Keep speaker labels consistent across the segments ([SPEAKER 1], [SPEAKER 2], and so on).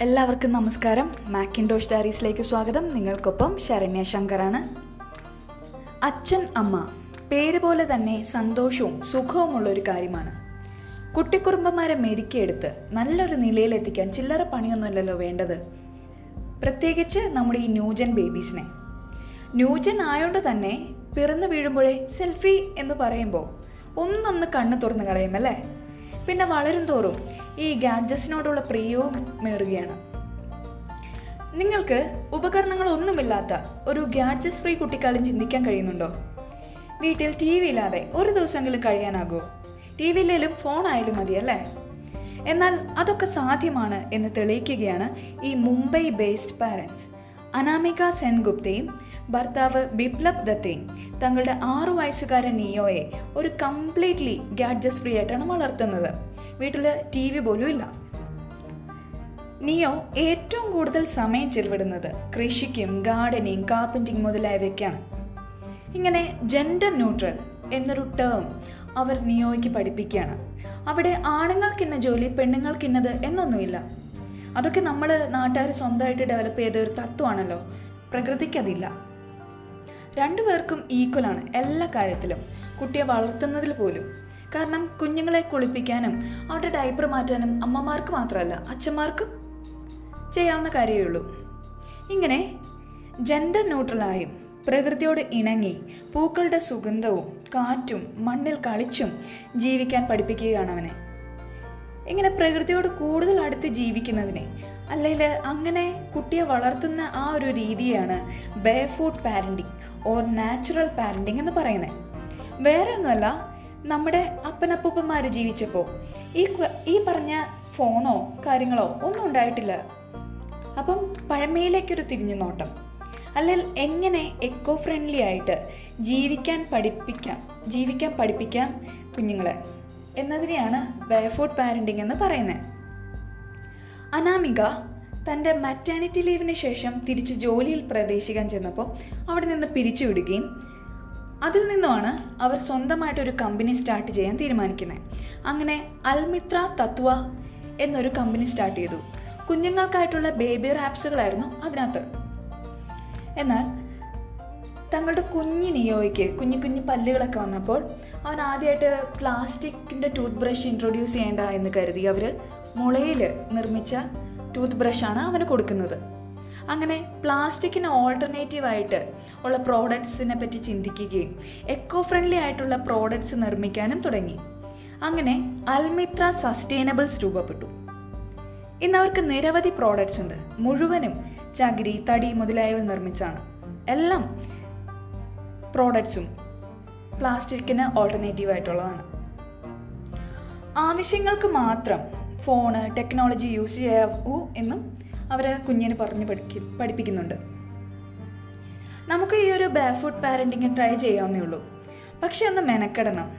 [SPEAKER 1] എല്ലാവർക്കും നമസ്കാരം. മാക്കിൻഡോഷ് ഡയറീസിലേക്ക് സ്വാഗതം. നിങ്ങൾക്കൊപ്പം ശരണ്യ ശങ്കറാണ്. അച്ഛൻ അമ്മ പേര് പോലെ തന്നെ സന്തോഷവും സുഖവുമുള്ള ഒരു കാര്യമാണ്. കുട്ടിക്കുറുമ്പന്മാരെ മെരുക്കിയെടുത്ത് നല്ലൊരു നിലയിലെത്തിക്കാൻ ചില്ലറ പണിയൊന്നുമല്ലല്ലോ വേണ്ടത്? പ്രത്യേകിച്ച് നമ്മുടെ ഈ ന്യൂജൻ ബേബീസിനെ. ന്യൂജൻ ആയതുകൊണ്ട് തന്നെ പിറന്നു വീഴുമ്പോഴേ സെൽഫി എന്ന് പറയുമ്പോൾ ഒന്നൊന്ന് കണ്ണ് തുറന്നു കളയും അല്ലേ പിന്നെ വളരും തോറും ഈ ഗാഡ്ജറ്റ്സിനോടുള്ള പ്രിയവും മേറുകയാണ്. നിങ്ങൾക്ക് ഉപകരണങ്ങളൊന്നുമില്ലാത്ത ഒരു ഗാഡ്ജറ്റ്സ് ഫ്രീ കുട്ടിക്കാലം ചിന്തിക്കാൻ കഴിയുന്നുണ്ടോ? വീട്ടിൽ ടി വി ഇല്ലാതെ ഒരു ദിവസമെങ്കിലും കഴിയാനാകുമോ ടി വിയിലേലും ഫോണായാലും മതിയല്ലേ എന്നാൽ അതൊക്കെ സാധ്യമാണ് എന്ന് തെളിയിക്കുകയാണ് ഈ മുംബൈ ബേസ്ഡ് പാരൻസ് അനാമിക സെൻഗുപ്തയും ഭർത്താവ് ബിപ്ലബ് ദത്തയും തങ്ങളുടെ ആറു വയസ്സുകാരൻ നിയോയെ ഒരു കംപ്ലീറ്റ്ലി ഗാഡ്ജസ് ഫ്രീ ആയിട്ടാണ് വളർത്തുന്നത്. വീട്ടിൽ ടി വി പോലും ഇല്ല. നിയോ ഏറ്റവും കൂടുതൽ സമയം ചെലവിടുന്നത് കൃഷിക്കും ഗാർഡനിങ് കാർപ്പന്റിങ് മുതലായവയ്ക്കാണ്. ഇങ്ങനെ ജെൻഡർ ന്യൂട്രൽ എന്നൊരു ടേം അവർ നിയോയ്ക്ക് പഠിപ്പിക്കുകയാണ്. അവിടെ ആണുങ്ങൾക്കിന്ന ജോലി പെണ്ണുങ്ങൾക്കിന്നത് എന്നൊന്നുമില്ല. അതൊക്കെ നമ്മൾ നാട്ടുകാർ സ്വന്തമായിട്ട് ഡെവലപ്പ് ചെയ്ത ഒരു തത്വമാണല്ലോ. പ്രകൃതിക്കതില്ല. രണ്ടുപേർക്കും ഈക്വലാണ് എല്ലാ കാര്യത്തിലും. കുട്ടിയെ വളർത്തുന്നതിൽ പോലും. കാരണം കുഞ്ഞുങ്ങളെ കുളിപ്പിക്കാനും അവരുടെ ഡയപ്പർ മാറ്റാനും അമ്മമാർക്ക് മാത്രമല്ല അച്ഛന്മാർക്കും ചെയ്യാവുന്ന കാര്യമേ ഉള്ളൂ. ഇങ്ങനെ ജെൻഡർ ന്യൂട്രലായും പ്രകൃതിയോട് ഇണങ്ങി പൂക്കളുടെ സുഗന്ധവും കാറ്റും മണ്ണിൽ കളിച്ചും ജീവിക്കാൻ പഠിപ്പിക്കുകയാണ് അവനെ. ഇങ്ങനെ പ്രകൃതിയോട് കൂടുതൽ അടുത്ത് ജീവിക്കുന്നതിനെ? അല്ലെങ്കിൽ അങ്ങനെ കുട്ടിയെ വളർത്തുന്ന ആ ഒരു രീതിയാണ് bay food parenting or natural parenting എന്ന് പറയുന്നത്. വേറെ ഒന്നുമല്ല നമ്മുടെ അപ്പനപ്പൂപ്പന്മാർ ജീവിച്ചപ്പോൾ ഈ ഈ പറഞ്ഞ ഫോണോ കാര്യങ്ങളോ ഒന്നും ഉണ്ടായിട്ടില്ല. അപ്പം പഴമയിലേക്കൊരു തിരിഞ്ഞു നോട്ടം. അല്ലെങ്കിൽ എങ്ങനെ എക്കോ ഫ്രണ്ട്ലി ആയിട്ട് ജീവിക്കാൻ പഠിപ്പിക്കാം ജീവിക്കാൻ പഠിപ്പിക്കാം കുഞ്ഞുങ്ങളെ. എന്നതിനെയാണ് ബെയർഫുഡ് പാരന്റിങ് എന്ന് പറയുന്നത് അനാമിക തന്റെ മറ്റേണിറ്റി ലീവിന് ശേഷം തിരിച്ച് ജോലിയിൽ പ്രവേശിക്കാൻ ചെന്നപ്പോൾ അവിടെ നിന്ന് പിരിച്ചുവിടുകയും അതിൽ നിന്നുമാണ് അവർ സ്വന്തമായിട്ടൊരു കമ്പനി സ്റ്റാർട്ട് ചെയ്യാൻ തീരുമാനിക്കുന്നത് അങ്ങനെ അൽമിത്ര തത്വ എന്നൊരു കമ്പനി സ്റ്റാർട്ട് ചെയ്തു. കുഞ്ഞുങ്ങൾക്കായിട്ടുള്ള ബേബി റാപ്സുകളായിരുന്നു അതിനകത്ത്. എന്നാൽ തങ്ങളുടെ കുഞ്ഞി നിയോയ്ക്ക് കുഞ്ഞു കുഞ്ഞു പല്ലുകളൊക്കെ വന്നപ്പോൾ അവൻ ആദ്യമായിട്ട് പ്ലാസ്റ്റിക്കിന്റെ ടൂത്ത് ബ്രഷ് ഇൻട്രൊഡ്യൂസ് ചെയ്യേണ്ട എന്ന് കരുതി. അവർ മുളയിൽ നിർമ്മിച്ച ടൂത്ത് ബ്രഷാണ് അവന് കൊടുക്കുന്നത്. അങ്ങനെ പ്ലാസ്റ്റിക്കിന് ഓൾട്ടർനേറ്റീവായിട്ട് ഉള്ള പ്രോഡക്ട്സിനെ പറ്റി ചിന്തിക്കുകയും എക്കോ ഫ്രണ്ട്ലി ആയിട്ടുള്ള പ്രോഡക്ട്സ് നിർമ്മിക്കാനും തുടങ്ങി. അങ്ങനെ അൽമിത്ര സസ്റ്റൈനബിൾസ് രൂപപ്പെട്ടു. ഇന്ന് അവർക്ക് നിരവധി പ്രോഡക്റ്റ്സ് ഉണ്ട്. മുഴുവനും ചകിരി തടി മുതലായവ നിർമ്മിച്ചാണ്. എല്ലാം പ്രോഡക്ട്സും പ്ലാസ്റ്റിക്കിന് ഓൾട്ടർനേറ്റീവ് ആയിട്ടുള്ളതാണ് ആവശ്യങ്ങൾക്ക് മാത്രം ഫോണ് ടെക്നോളജി യൂസ് ചെയ്യാവൂ എന്നും അവർ കുഞ്ഞിന് പറഞ്ഞ് പഠിക്കും പഠിപ്പിക്കുന്നുണ്ട്. നമുക്ക് ഈ ഒരു ബാഫുഡ് പാരന്റിങ് ട്രൈ ചെയ്യാവുന്നേ ഉള്ളൂ. പക്ഷെ ഒന്ന് മെനക്കെടണം.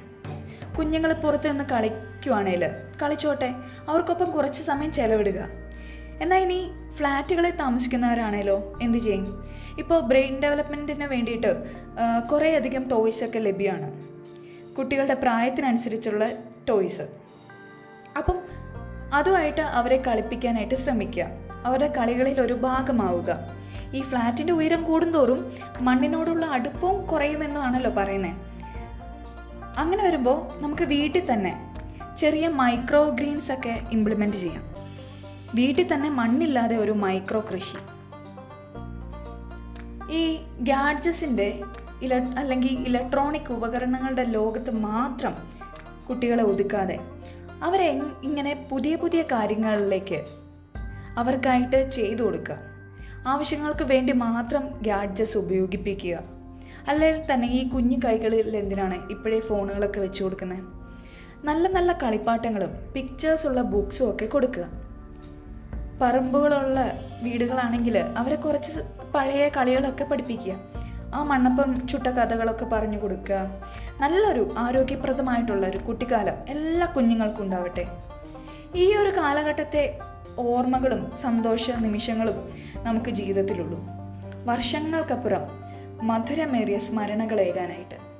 [SPEAKER 1] കുഞ്ഞുങ്ങൾ പുറത്തു നിന്ന് കളിക്കുവാണേൽ കളിച്ചോട്ടെ അവർക്കൊപ്പം കുറച്ച് സമയം ചെലവിടുക. എന്നാൽ ഇനി ഫ്ലാറ്റുകളിൽ താമസിക്കുന്നവരാണേലോ? എന്ത് ചെയ്യും? ഇപ്പോൾ ബ്രെയിൻ ഡെവലപ്മെന്റിന് വേണ്ടിയിട്ട് കുറേയധികം ടോയ്സ് ഒക്കെ ലഭ്യമാണ്. കുട്ടികളുടെ പ്രായത്തിനനുസരിച്ചുള്ള ടോയ്സ് അപ്പം അതുമായിട്ട് അവരെ കളിപ്പിക്കാനായിട്ട് ശ്രമിക്കുക. അവരുടെ കളികളിൽ ഒരു ഭാഗമാവുക. ഈ ഫ്ലാറ്റിന്റെ ഉയരം കൂടുന്തോറും മണ്ണിനോടുള്ള അടുപ്പവും കുറയുമെന്നാണല്ലോ പറയുന്നത് അങ്ങനെ വരുമ്പോൾ നമുക്ക് വീട്ടിൽ തന്നെ ചെറിയ മൈക്രോ ഗ്രീൻസ് ഒക്കെ ഇംപ്ലിമെന്റ് ചെയ്യാം. വീട്ടിൽ തന്നെ മണ്ണില്ലാതെ ഒരു മൈക്രോ കൃഷി. ഈ ഗാഡ്ജസിന്റെ ഇല അല്ലെങ്കിൽ ഇലക്ട്രോണിക് ഉപകരണങ്ങളുടെ ലോകത്ത് മാത്രം കുട്ടികളെ ഒതുക്കാതെ അവരെ ഇങ്ങനെ പുതിയ പുതിയ കാര്യങ്ങളിലേക്ക് അവർക്കായിട്ട് ചെയ്തു കൊടുക്കുക. ആവശ്യങ്ങൾക്ക് വേണ്ടി മാത്രം ഗാഡ്ജസ് ഉപയോഗിപ്പിക്കുക. അല്ലെങ്കിൽ തന്നെ ഈ കുഞ്ഞു കൈകളിൽ എന്തിനാണ് ഇപ്പോഴേ ഫോണുകളൊക്കെ വെച്ചു കൊടുക്കുന്നത്? നല്ല നല്ല കളിപ്പാട്ടങ്ങളും പിക്ചേഴ്സുള്ള ബുക്സും ഒക്കെ കൊടുക്കുക. പറമ്പുകളുള്ള വീടുകളാണെങ്കിൽ അവരെ കുറച്ച് പഴയ കളികളൊക്കെ പഠിപ്പിക്കുക. ആ മണ്ണപ്പം ചുട്ട കഥകളൊക്കെ പറഞ്ഞു കൊടുക്കുക. നല്ലൊരു ആരോഗ്യപ്രദമായിട്ടുള്ള ഒരു കുട്ടിക്കാലം എല്ലാ കുഞ്ഞുങ്ങൾക്കും ഉണ്ടാവട്ടെ. ഈ ഒരു കാലഘട്ടത്തെ ഓർമ്മകളും സന്തോഷ നിമിഷങ്ങളും നമുക്ക് ജീവിതത്തിലുള്ളൂ. വർഷങ്ങൾക്കപ്പുറം മധുരമേറിയ സ്മരണകളേകാനായിട്ട്.